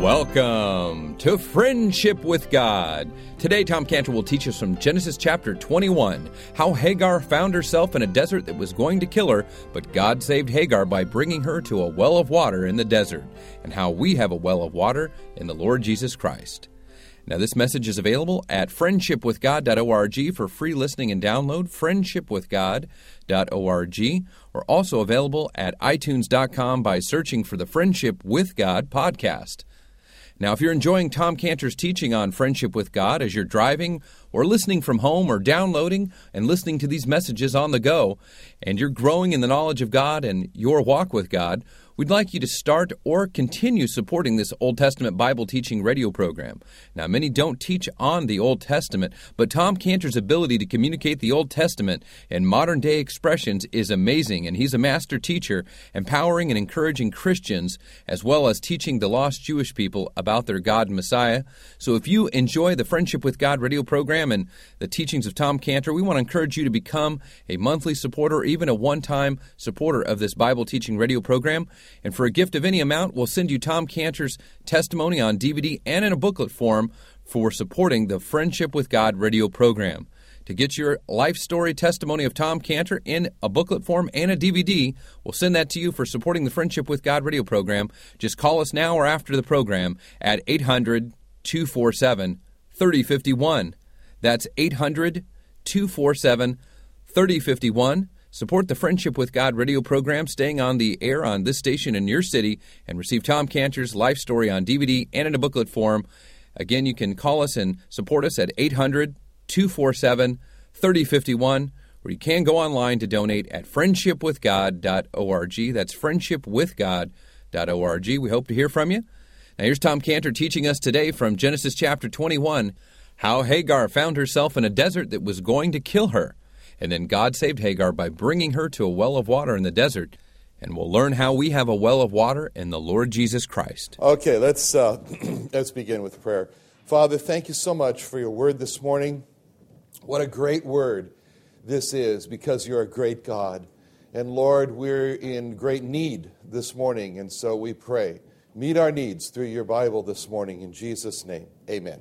Welcome to Friendship with God. Today, Tom Cantor will teach us from Genesis chapter 21 how Hagar found herself in a desert that was going to kill her, but God saved Hagar by bringing her to a well of water in the desert, and how we have a well of water in the Lord Jesus Christ. Now, this message is available at friendshipwithgod.org for free listening and download, friendshipwithgod.org, or also available at itunes.com by searching for the Friendship with God podcast. Now, if you're enjoying Tom Cantor's teaching on friendship with God as you're driving or listening from home or downloading and listening to these messages on the go, and you're growing in the knowledge of God and your walk with God, We'd like you to start or continue supporting this Old Testament Bible teaching radio program. Now, many don't teach on the Old Testament, but Tom Cantor's ability to communicate the Old Testament in modern day expressions is amazing, and he's a master teacher, empowering and encouraging Christians as well as teaching the lost Jewish people about their God and Messiah. So, if you enjoy the Friendship with God radio program and the teachings of Tom Cantor, we want to encourage you to become a monthly supporter or even a one time supporter of this Bible teaching radio program. And for a gift of any amount, we'll send you Tom Cantor's testimony on DVD and in a booklet form for supporting the Friendship with God radio program. To get your life story testimony of Tom Cantor in a booklet form and a DVD, we'll send that to you for supporting the Friendship with God radio program. Just call us now or after the program at 800 247 3051. That's 800 247 3051. Support the Friendship with God radio program staying on the air on this station in your city and receive Tom Cantor's life story on DVD and in a booklet form. Again, you can call us and support us at 800 247 3051, or you can go online to donate at friendshipwithgod.org. That's friendshipwithgod.org. We hope to hear from you. Now, here's Tom Cantor teaching us today from Genesis chapter 21 how Hagar found herself in a desert that was going to kill her. And then God saved Hagar by bringing her to a well of water in the desert. And we'll learn how we have a well of water in the Lord Jesus Christ. Okay, let's, uh, let's begin with prayer. Father, thank you so much for your word this morning. What a great word this is because you're a great God. And Lord, we're in great need this morning, and so we pray. Meet our needs through your Bible this morning. In Jesus' name, amen.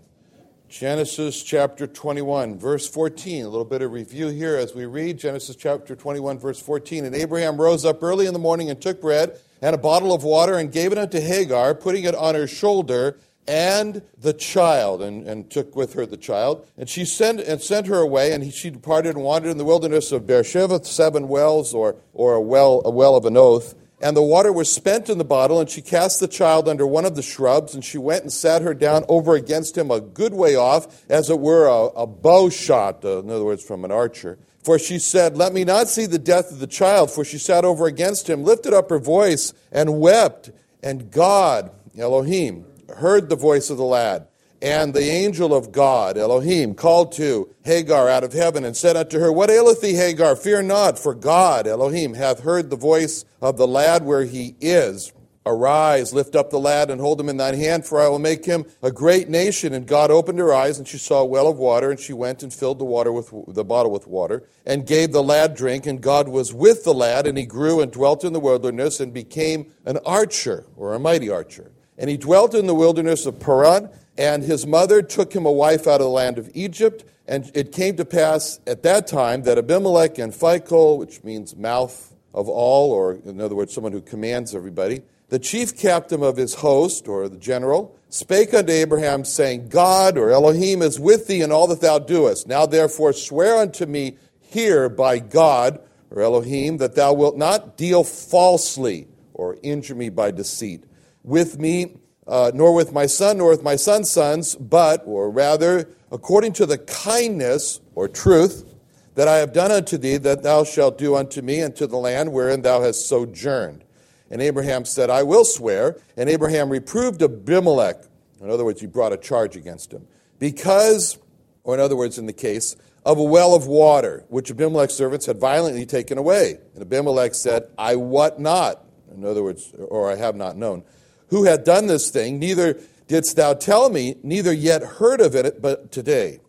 Genesis chapter 21, verse 14. A little bit of review here as we read Genesis chapter 21, verse 14. And Abraham rose up early in the morning and took bread and a bottle of water and gave it unto Hagar, putting it on her shoulder and the child, and, and took with her the child. And she sent, and sent her away, and he, she departed and wandered in the wilderness of Beersheba, seven wells, or, or a, well, a well of an oath. And the water was spent in the bottle, and she cast the child under one of the shrubs, and she went and sat her down over against him a good way off, as it were a, a bow shot, uh, in other words, from an archer. For she said, Let me not see the death of the child. For she sat over against him, lifted up her voice, and wept. And God, Elohim, heard the voice of the lad. And the angel of God, Elohim, called to Hagar out of heaven and said unto her, What aileth thee, Hagar? Fear not, for God, Elohim, hath heard the voice of the lad where he is. Arise, lift up the lad, and hold him in thine hand, for I will make him a great nation. And God opened her eyes, and she saw a well of water, and she went and filled the water with the bottle with water, and gave the lad drink. And God was with the lad, and he grew and dwelt in the wilderness, and became an archer, or a mighty archer. And he dwelt in the wilderness of Paran. And his mother took him a wife out of the land of Egypt. And it came to pass at that time that Abimelech and Phicol, which means mouth of all, or in other words, someone who commands everybody, the chief captain of his host, or the general, spake unto Abraham, saying, God, or Elohim, is with thee in all that thou doest. Now therefore swear unto me here by God, or Elohim, that thou wilt not deal falsely, or injure me by deceit, with me uh, nor with my son, nor with my son's sons, but, or rather, according to the kindness or truth that I have done unto thee, that thou shalt do unto me and to the land wherein thou hast sojourned. And Abraham said, I will swear. And Abraham reproved Abimelech. In other words, he brought a charge against him. Because, or in other words, in the case, of a well of water, which Abimelech's servants had violently taken away. And Abimelech said, I what not? In other words, or I have not known who had done this thing, neither didst thou tell me, neither yet heard of it, but today.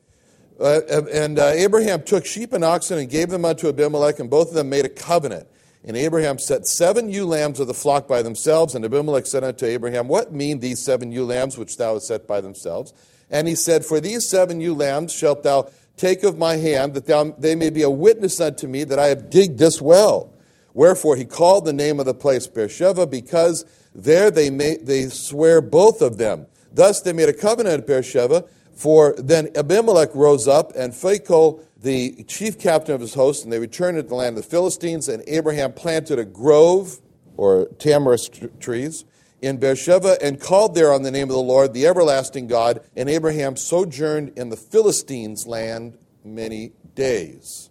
Uh, and uh, Abraham took sheep and oxen and gave them unto Abimelech, and both of them made a covenant. And Abraham set seven ewe lambs of the flock by themselves. And Abimelech said unto Abraham, What mean these seven ewe lambs which thou hast set by themselves? And he said, For these seven ewe lambs shalt thou take of my hand, that thou, they may be a witness unto me that I have digged this well. Wherefore he called the name of the place Beersheba, because there they, made, they swear both of them. Thus they made a covenant at Beersheba. For then Abimelech rose up, and Phicol, the chief captain of his host, and they returned to the land of the Philistines. And Abraham planted a grove, or tamarisk trees, in Beersheba, and called there on the name of the Lord, the everlasting God. And Abraham sojourned in the Philistines' land many days.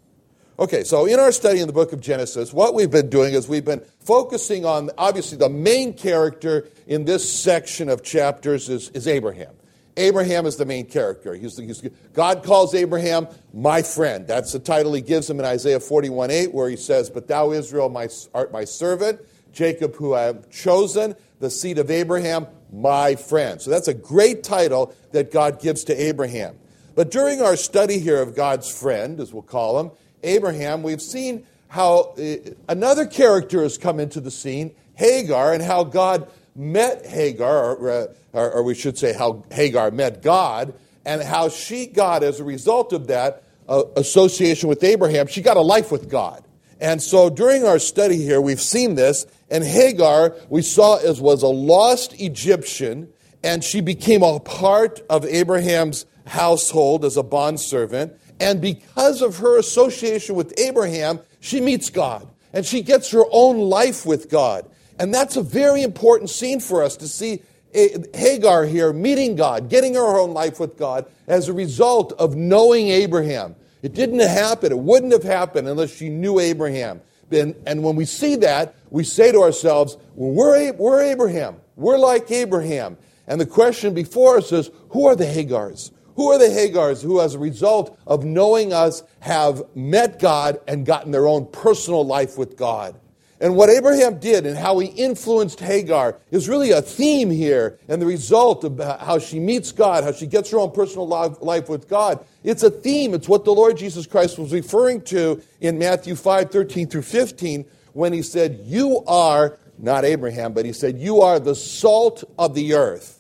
Okay, so in our study in the book of Genesis, what we've been doing is we've been focusing on obviously the main character in this section of chapters is, is Abraham. Abraham is the main character. He's, he's, God calls Abraham my friend. That's the title he gives him in Isaiah 41 8, where he says, But thou, Israel, my, art my servant, Jacob, who I have chosen, the seed of Abraham, my friend. So that's a great title that God gives to Abraham. But during our study here of God's friend, as we'll call him, Abraham, we've seen how uh, another character has come into the scene, Hagar, and how God met Hagar, or, uh, or, or, we should say how Hagar met God, and how she got, as a result of that uh, association with Abraham, she got a life with God. And so during our study here, we've seen this, and Hagar, we saw as was a lost Egyptian, and she became a part of Abraham's household as a bondservant. And because of her association with Abraham, she meets God and she gets her own life with God. And that's a very important scene for us to see eh, Hagar here meeting God, getting her own life with God as a result of knowing Abraham. It didn't happen. It wouldn't have happened unless she knew Abraham. And, and when we see that, we say to ourselves, well, we're, we're Abraham. We're like Abraham. And the question before us is, who are the Hagars? Who are the Hagars who, as a result of knowing us, have met God and gotten their own personal life with God? And what Abraham did and how he influenced Hagar is really a theme here, and the result of how she meets God, how she gets her own personal life with God. It's a theme. It's what the Lord Jesus Christ was referring to in Matthew 5 13 through 15 when he said, You are, not Abraham, but he said, You are the salt of the earth.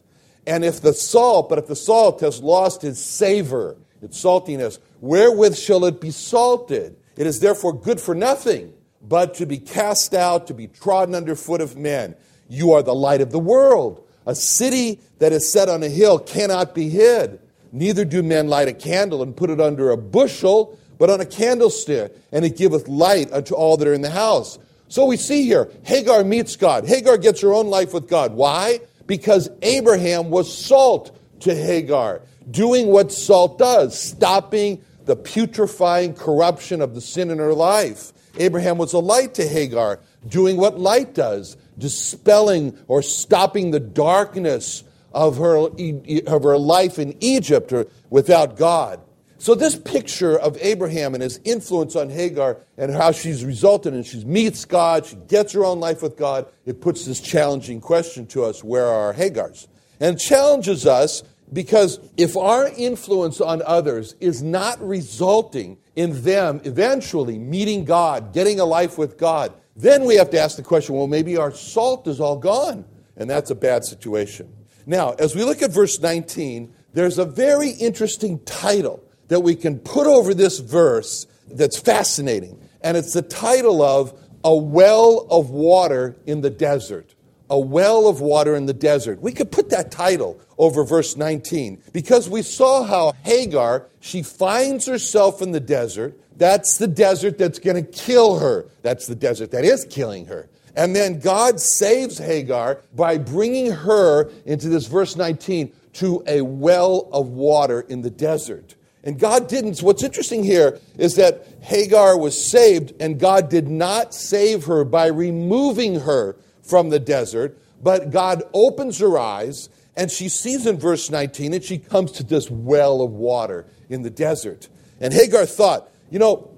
And if the salt, but if the salt has lost its savor, its saltiness, wherewith shall it be salted? It is therefore good for nothing, but to be cast out, to be trodden under foot of men. You are the light of the world. A city that is set on a hill cannot be hid. Neither do men light a candle and put it under a bushel, but on a candlestick, and it giveth light unto all that are in the house. So we see here, Hagar meets God. Hagar gets her own life with God. Why? Because Abraham was salt to Hagar, doing what salt does, stopping the putrefying corruption of the sin in her life. Abraham was a light to Hagar, doing what light does, dispelling or stopping the darkness of her, of her life in Egypt or without God. So, this picture of Abraham and his influence on Hagar and how she's resulted and she meets God, she gets her own life with God, it puts this challenging question to us where are our Hagars? And challenges us because if our influence on others is not resulting in them eventually meeting God, getting a life with God, then we have to ask the question well, maybe our salt is all gone. And that's a bad situation. Now, as we look at verse 19, there's a very interesting title that we can put over this verse that's fascinating. And it's the title of A Well of Water in the Desert. A Well of Water in the Desert. We could put that title over verse 19 because we saw how Hagar, she finds herself in the desert. That's the desert that's going to kill her. That's the desert that is killing her. And then God saves Hagar by bringing her into this verse 19 to a well of water in the desert. And God didn't. What's interesting here is that Hagar was saved, and God did not save her by removing her from the desert, but God opens her eyes, and she sees in verse 19, and she comes to this well of water in the desert. And Hagar thought, you know,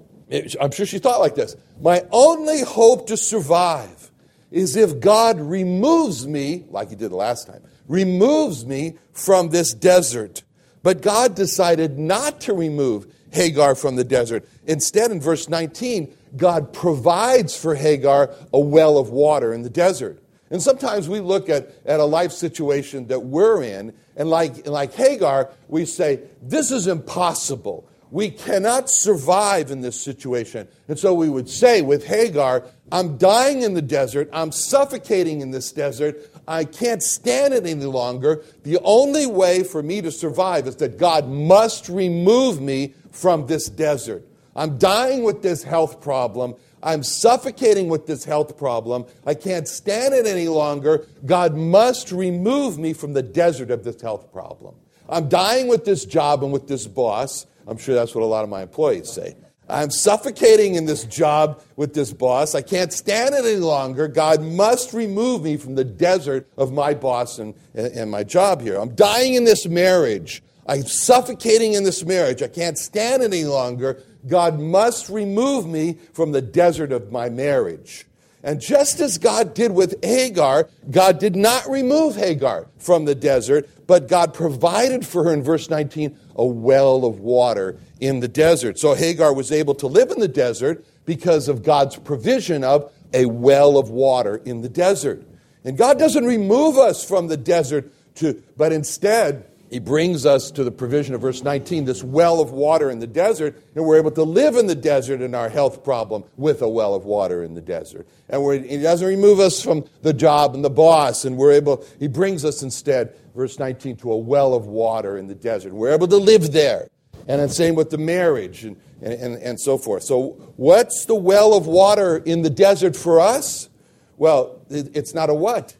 I'm sure she thought like this my only hope to survive is if God removes me, like he did the last time, removes me from this desert. But God decided not to remove Hagar from the desert. Instead, in verse 19, God provides for Hagar a well of water in the desert. And sometimes we look at, at a life situation that we're in, and like, like Hagar, we say, This is impossible. We cannot survive in this situation. And so we would say with Hagar, I'm dying in the desert. I'm suffocating in this desert. I can't stand it any longer. The only way for me to survive is that God must remove me from this desert. I'm dying with this health problem. I'm suffocating with this health problem. I can't stand it any longer. God must remove me from the desert of this health problem. I'm dying with this job and with this boss. I'm sure that's what a lot of my employees say. I'm suffocating in this job with this boss. I can't stand it any longer. God must remove me from the desert of my boss and, and, my job here. I'm dying in this marriage. I'm suffocating in this marriage. I can't stand it any longer. God must remove me from the desert of my marriage. And just as God did with Hagar, God did not remove Hagar from the desert, but God provided for her in verse 19 a well of water in the desert. So Hagar was able to live in the desert because of God's provision of a well of water in the desert. And God doesn't remove us from the desert to, but instead, he brings us to the provision of verse 19, this well of water in the desert, and we're able to live in the desert in our health problem with a well of water in the desert. And he doesn't remove us from the job and the boss, and we're able, he brings us instead, verse 19, to a well of water in the desert. We're able to live there. And the same with the marriage and, and, and, and so forth. So, what's the well of water in the desert for us? Well, it, it's not a what.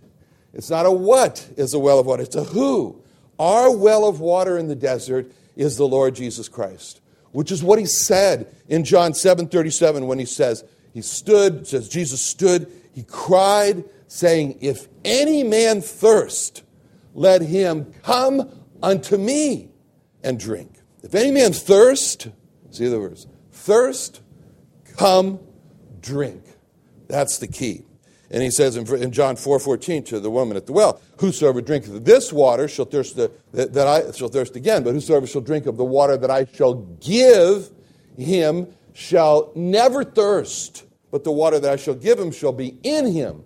It's not a what is a well of water, it's a who. Our well of water in the desert is the Lord Jesus Christ, which is what he said in John 7 37 when he says, He stood, says Jesus stood, he cried, saying, If any man thirst, let him come unto me and drink. If any man thirst, see the words, thirst, come, drink. That's the key. And he says in, in John 4:14 to the woman at the well, "Whosoever drinketh this water shall thirst the, that, that I shall thirst again, but whosoever shall drink of the water that I shall give him shall never thirst, but the water that I shall give him shall be in him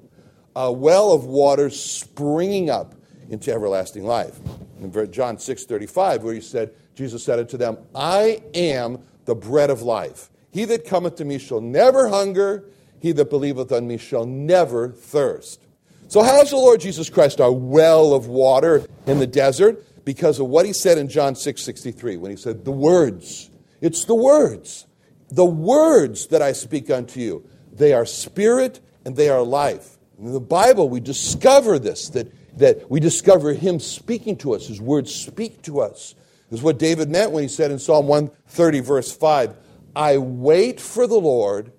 a well of water springing up into everlasting life." In John 6:35, where he said, Jesus said unto them, "I am the bread of life. He that cometh to me shall never hunger." He that believeth on me shall never thirst. So, how is the Lord Jesus Christ our well of water in the desert? Because of what he said in John 6 63, when he said, The words. It's the words. The words that I speak unto you, they are spirit and they are life. In the Bible, we discover this, that, that we discover him speaking to us. His words speak to us. This is what David meant when he said in Psalm 130, verse 5, I wait for the Lord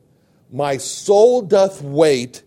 my soul doth wait,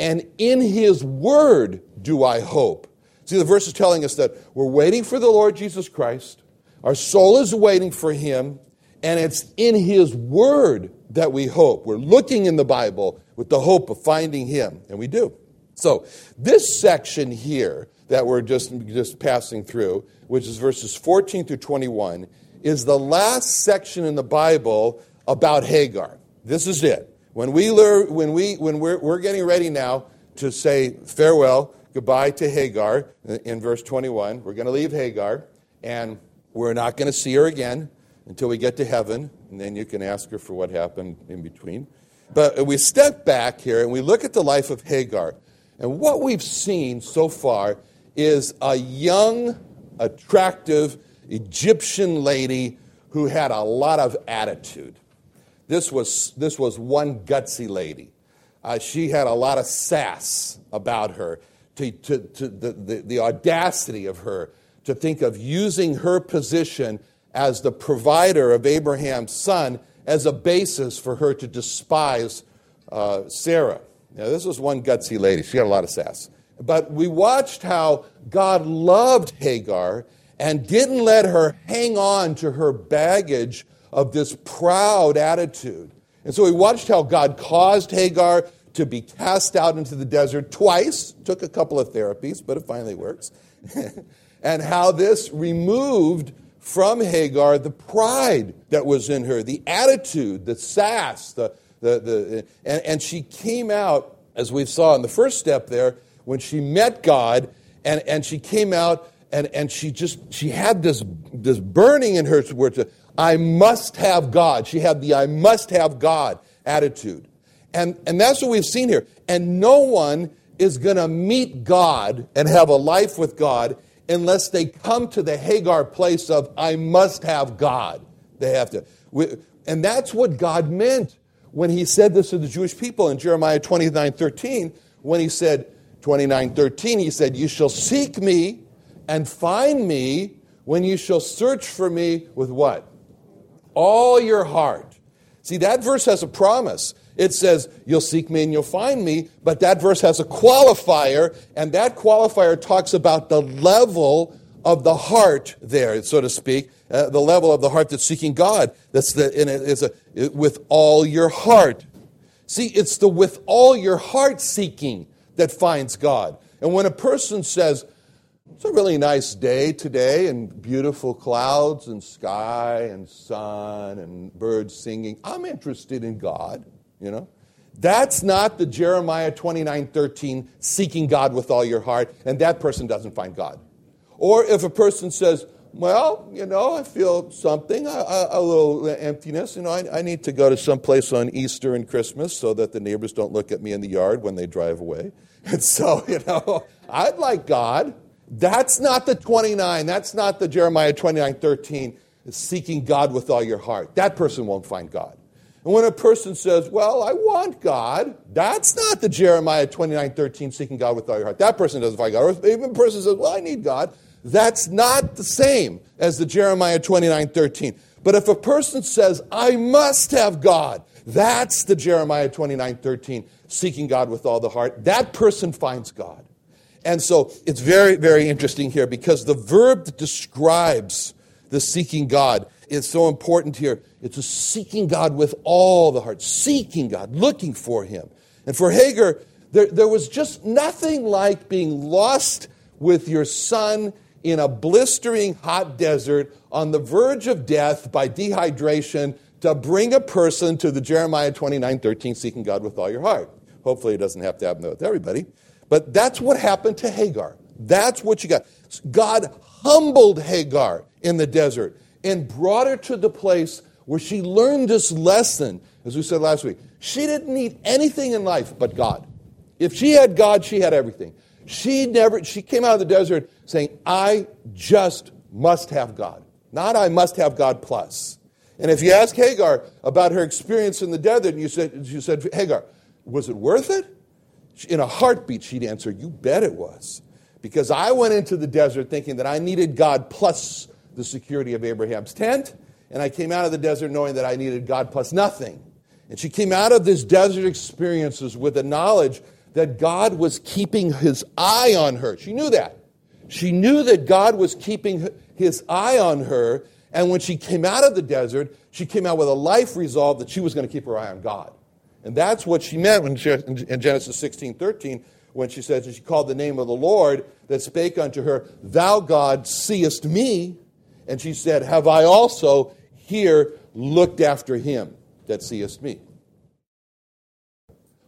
and in his word do I hope. See, the verse is telling us that we're waiting for the Lord Jesus Christ. Our soul is waiting for him, and it's in his word that we hope. We're looking in the Bible with the hope of finding him, and we do. So, this section here that we're just, just passing through, which is verses 14 through 21, is the last section in the Bible about Hagar. This is it. When, we learn, when, we, when we're, we're getting ready now to say farewell, goodbye to Hagar uh, in verse 21, we're going to leave Hagar, and we're not going to see her again until we get to heaven, and then you can ask her for what happened in between. But we step back here and we look at the life of Hagar. And what we've seen so far is a young, attractive Egyptian lady who had a lot of attitude. This was, this was one gutsy lady. Uh, she had a lot of sass about her, to, to, to the, the, the audacity of her to think of using her position as the provider of Abraham's son as a basis for her to despise uh, Sarah. Now, this was one gutsy lady. She had a lot of sass. But we watched how God loved Hagar and didn't let her hang on to her baggage of this proud attitude. And so we watched how God caused Hagar to be cast out into the desert twice, took a couple of therapies, but it finally works. and how this removed from Hagar the pride that was in her, the attitude, the sass, the, The, the, and, and she came out, as we saw in the first step there, when she met God, and, and she came out and, and she just she had this, this burning in her where to, I must have God. She had the I must have God attitude. And, and that's what we've seen here. And no one is going to meet God and have a life with God unless they come to the Hagar place of, I must have God. They have to. And that's what God meant when he said this to the Jewish people in Jeremiah 29 13, when he said, 29 13, he said, You shall seek me and find me when you shall search for me with what? All your heart. See, that verse has a promise. It says, You'll seek me and you'll find me, but that verse has a qualifier, and that qualifier talks about the level of the heart there, so to speak, uh, the level of the heart that's seeking God. That's the, and it is a, it, with all your heart. See, it's the with all your heart seeking that finds God. And when a person says, it's a really nice day today, and beautiful clouds and sky and sun and birds singing. I'm interested in God. You know? That's not the Jeremiah 29 13 seeking God with all your heart, and that person doesn't find God. Or if a person says, well, you know, I feel something, a, a little emptiness. You know, I, I, need to go to some place on Easter and Christmas so that the neighbors don't look at me in the yard when they drive away. And so, you know, I'd like God. That's not the 29. That's not the Jeremiah 29 13, seeking God with all your heart. That person won't find God. And when a person says, Well, I want God, that's not the Jeremiah 29 13, seeking God with all your heart. That person doesn't find God. Or even a person says, Well, I need God, that's not the same as the Jeremiah 29 13. But if a person says, I must have God, that's the Jeremiah 29 13, seeking God with all the heart. That person finds God. And so it's very, very interesting here because the verb that describes the seeking God is so important here. It's a seeking God with all the heart, seeking God, looking for Him. And for Hagar, there, there was just nothing like being lost with your son in a blistering hot desert on the verge of death by dehydration to bring a person to the Jeremiah 29 13, seeking God with all your heart. Hopefully, it doesn't have to happen with everybody. But that's what happened to Hagar. That's what you got. God humbled Hagar in the desert and brought her to the place where she learned this lesson, as we said last week. She didn't need anything in life but God. If she had God, she had everything. She never she came out of the desert saying, I just must have God. Not I must have God plus. And if you ask Hagar about her experience in the desert, and you said, you said, Hagar, was it worth it? In a heartbeat, she'd answer, You bet it was. Because I went into the desert thinking that I needed God plus the security of Abraham's tent, and I came out of the desert knowing that I needed God plus nothing. And she came out of this desert experiences with the knowledge that God was keeping his eye on her. She knew that. She knew that God was keeping his eye on her, and when she came out of the desert, she came out with a life resolve that she was going to keep her eye on God. And that's what she meant when she, in Genesis 16 13, when she says, and she called the name of the Lord that spake unto her, Thou God seest me, and she said, Have I also here looked after him that seest me?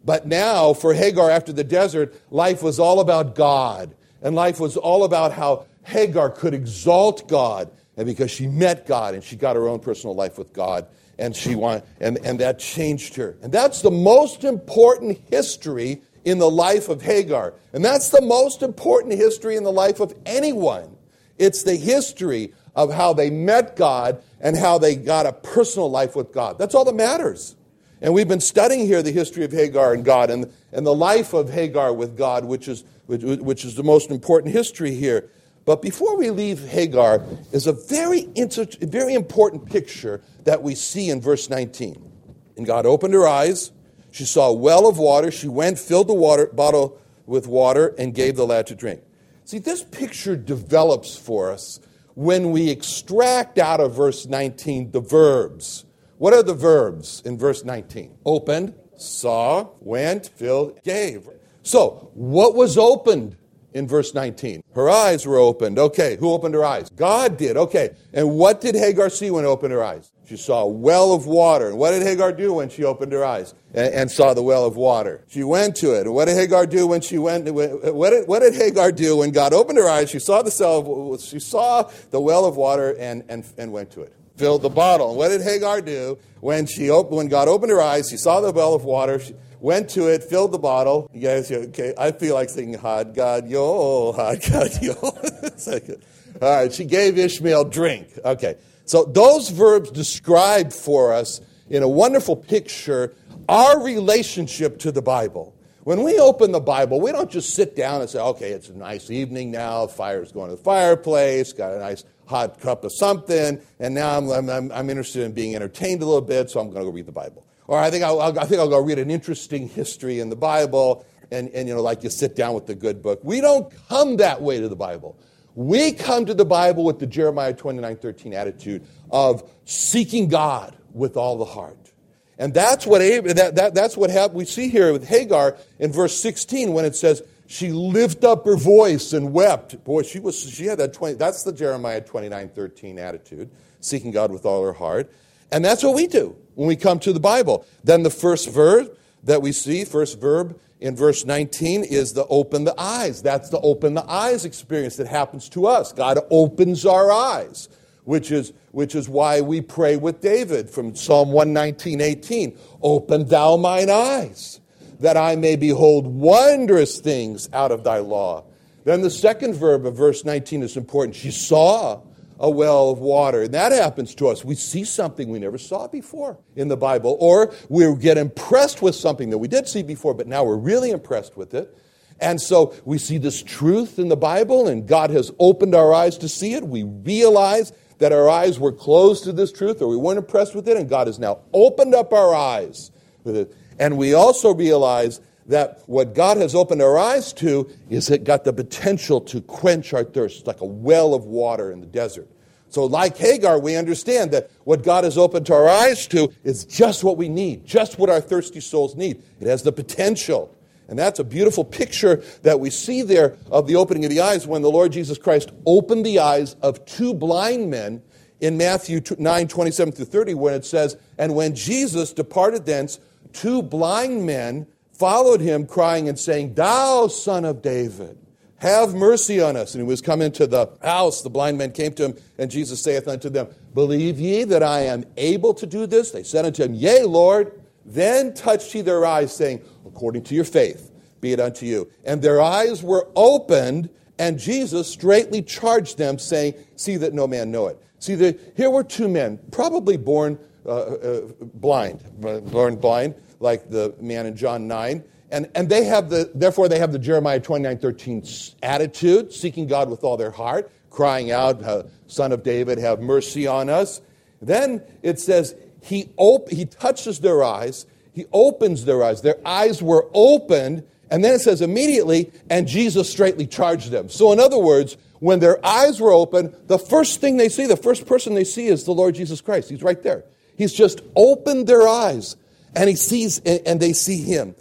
But now, for Hagar after the desert, life was all about God. And life was all about how Hagar could exalt God. And because she met God and she got her own personal life with God, and she wanted, and, and that changed her. And that's the most important history in the life of Hagar. And that's the most important history in the life of anyone. It's the history of how they met God and how they got a personal life with God. That's all that matters. And we've been studying here the history of Hagar and God and, and the life of Hagar with God, which is, which, which is the most important history here. But before we leave Hagar, is a very, inter- very important picture that we see in verse 19. And God opened her eyes. She saw a well of water. She went, filled the water bottle with water, and gave the lad to drink. See, this picture develops for us when we extract out of verse 19 the verbs. What are the verbs in verse 19? Opened, saw, went, filled, gave. So, what was opened in verse 19. Her eyes were opened. Okay, who opened her eyes? God did. Okay, and what did Hagar see when opened her eyes? She saw a well of water. And what did Hagar do when she opened her eyes and, and saw the well of water? She went to it. And what did Hagar do when she went? What did, what did Hagar do when God opened her eyes? She saw the cell, she saw the well of water and, and, and went to it. Filled the bottle. What did Hagar do when she opened, when God opened her eyes? She saw the well of water. She, went to it, filled the bottle. You guys, okay, I feel like singing Hot God, yo, Hot God, yo. All right, she gave Ishmael drink. Okay, so those verbs describe for us in a wonderful picture our relationship to the Bible. When we open the Bible, we don't just sit down and say, okay, it's a nice evening now, fire's going to the fireplace, got a nice hot cup of something, and now I'm, I'm, I'm interested in being entertained a little bit, so I'm going to go read the Bible. Or I think I'll, I think I'll go read an interesting history in the Bible, and, and, you know, like you sit down with the good book. We don't come that way to the Bible. We come to the Bible with the Jeremiah 29 13 attitude of seeking God with all the heart. And that's what, that, that, that's what happened. We see here with Hagar in verse 16 when it says, she lifted up her voice and wept. Boy, she was she had that 20, that's the Jeremiah 29 13 attitude, seeking God with all her heart. And that's what we do when we come to the Bible. Then the first verb that we see, first verb in verse 19, is the open the eyes. That's the open the eyes experience that happens to us. God opens our eyes, which is, which is why we pray with David from Psalm 119, 18. Open thou mine eyes, that I may behold wondrous things out of thy law. Then the second verb of verse 19 is important. She saw a well of water. And that happens to us. We see something we never saw before in the Bible, or we get impressed with something that we did see before, but now we're really impressed with it. And so we see this truth in the Bible, and God has opened our eyes to see it. We realize that our eyes were closed to this truth, or we weren't impressed with it, and God has now opened up our eyes with it. And we also realize that what God has opened our eyes to is it got the potential to quench our thirst, like a well of water in the desert. So, like Hagar, we understand that what God has opened our eyes to is just what we need, just what our thirsty souls need. It has the potential. And that's a beautiful picture that we see there of the opening of the eyes when the Lord Jesus Christ opened the eyes of two blind men in Matthew 9 27 through 30, when it says, And when Jesus departed thence, two blind men followed him, crying and saying, Thou son of David, have mercy on us. And he was come into the house. The blind men came to him, and Jesus saith unto them, Believe ye that I am able to do this? They said unto him, Yea, Lord. Then touched he their eyes, saying, According to your faith, be it unto you. And their eyes were opened, and Jesus straightly charged them, saying, See that no man know it. See, the, here were two men, probably born uh, uh, blind, born blind, like the man in John 9. And, and they have the, therefore, they have the Jeremiah 29 13 attitude, seeking God with all their heart, crying out, uh, Son of David, have mercy on us. Then it says, he, op- he touches their eyes, he opens their eyes. Their eyes were opened, and then it says immediately, and Jesus straightly charged them. So, in other words, when their eyes were open, the first thing they see, the first person they see is the Lord Jesus Christ. He's right there. He's just opened their eyes and he sees and they see him.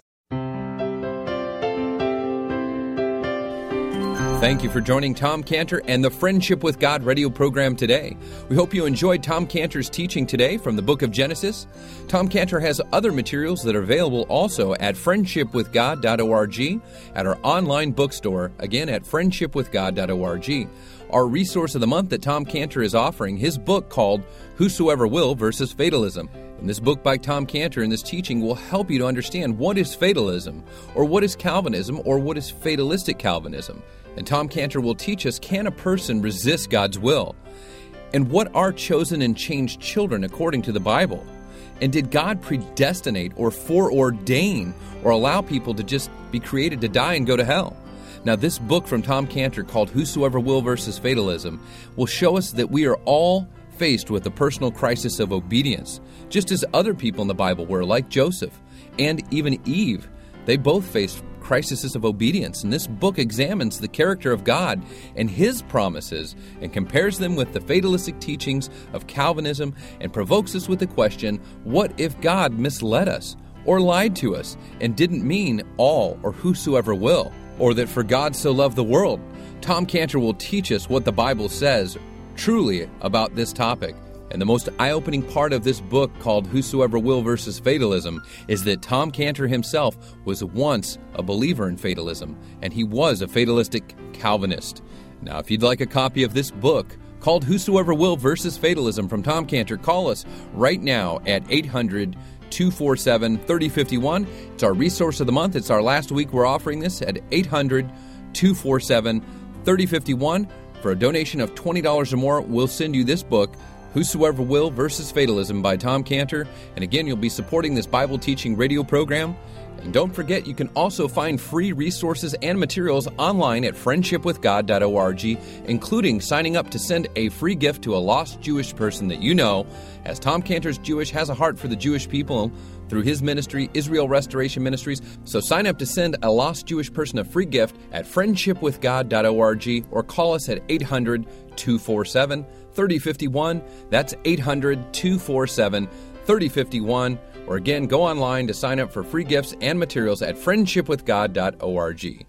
Thank you for joining Tom Cantor and the Friendship with God radio program today. We hope you enjoyed Tom Cantor's teaching today from the book of Genesis. Tom Cantor has other materials that are available also at friendshipwithgod.org, at our online bookstore, again at friendshipwithgod.org. Our resource of the month that Tom Cantor is offering, his book called Whosoever Will versus Fatalism. And this book by Tom Cantor and this teaching will help you to understand what is fatalism, or what is Calvinism, or what is fatalistic Calvinism. And Tom Cantor will teach us can a person resist God's will? And what are chosen and changed children according to the Bible? And did God predestinate or foreordain or allow people to just be created to die and go to hell? Now, this book from Tom Cantor called Whosoever Will versus Fatalism will show us that we are all faced with a personal crisis of obedience, just as other people in the Bible were, like Joseph and even Eve. They both faced crises of obedience, and this book examines the character of God and His promises and compares them with the fatalistic teachings of Calvinism and provokes us with the question what if God misled us or lied to us and didn't mean all or whosoever will? Or that for God so loved the world. Tom Cantor will teach us what the Bible says truly about this topic. And the most eye opening part of this book, called Whosoever Will versus Fatalism, is that Tom Cantor himself was once a believer in fatalism, and he was a fatalistic Calvinist. Now, if you'd like a copy of this book, called Whosoever Will versus Fatalism from Tom Cantor, call us right now at 800 247 3051. It's our resource of the month. It's our last week we're offering this at 800 247 3051. For a donation of $20 or more, we'll send you this book, Whosoever Will versus Fatalism by Tom Cantor. And again, you'll be supporting this Bible teaching radio program. And don't forget, you can also find free resources and materials online at friendshipwithgod.org, including signing up to send a free gift to a lost Jewish person that you know, as Tom Cantor's Jewish has a heart for the Jewish people through his ministry, Israel Restoration Ministries. So sign up to send a lost Jewish person a free gift at friendshipwithgod.org or call us at 800 247 3051. That's 800 247 3051. Or again, go online to sign up for free gifts and materials at friendshipwithgod.org.